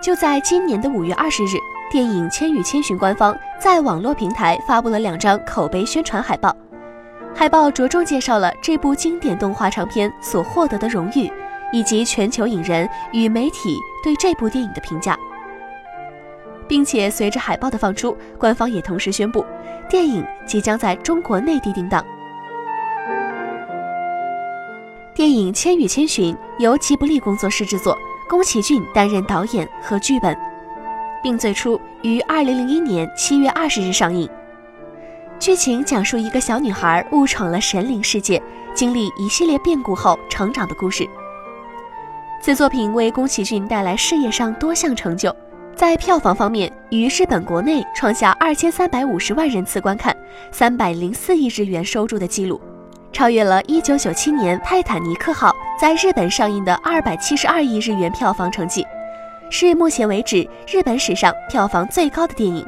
就在今年的五月二十日，电影《千与千寻》官方在网络平台发布了两张口碑宣传海报。海报着重介绍了这部经典动画长片所获得的荣誉，以及全球影人与媒体对这部电影的评价。并且随着海报的放出，官方也同时宣布，电影即将在中国内地定档。电影《千与千寻》由吉卜力工作室制作。宫崎骏担任导演和剧本，并最初于二零零一年七月二十日上映。剧情讲述一个小女孩误闯了神灵世界，经历一系列变故后成长的故事。此作品为宫崎骏带来事业上多项成就，在票房方面，于日本国内创下二千三百五十万人次观看、三百零四亿日元收入的纪录。超越了1997年《泰坦尼克号》在日本上映的272亿日元票房成绩，是目前为止日本史上票房最高的电影。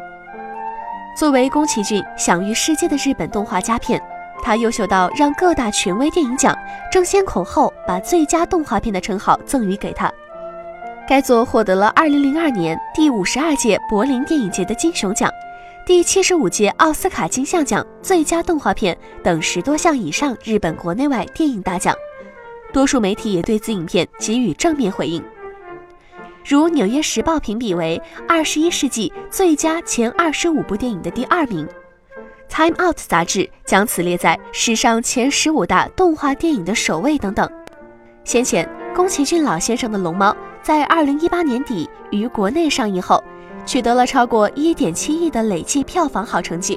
作为宫崎骏享誉世界的日本动画佳片，他优秀到让各大权威电影奖争先恐后把最佳动画片的称号赠予给他。该作获得了2002年第五十二届柏林电影节的金熊奖。第七十五届奥斯卡金像奖最佳动画片等十多项以上日本国内外电影大奖，多数媒体也对此影片给予正面回应。如《纽约时报》评比为二十一世纪最佳前二十五部电影的第二名，《Time Out》杂志将此列在史上前十五大动画电影的首位等等。先前，宫崎骏老先生的《龙猫》在二零一八年底于国内上映后。取得了超过一点七亿的累计票房好成绩，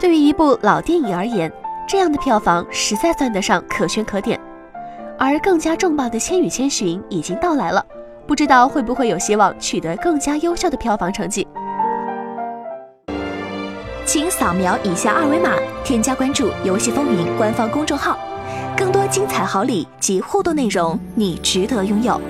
对于一部老电影而言，这样的票房实在算得上可圈可点。而更加重磅的《千与千寻》已经到来了，不知道会不会有希望取得更加优秀的票房成绩。请扫描以下二维码，添加关注“游戏风云”官方公众号，更多精彩好礼及互动内容，你值得拥有。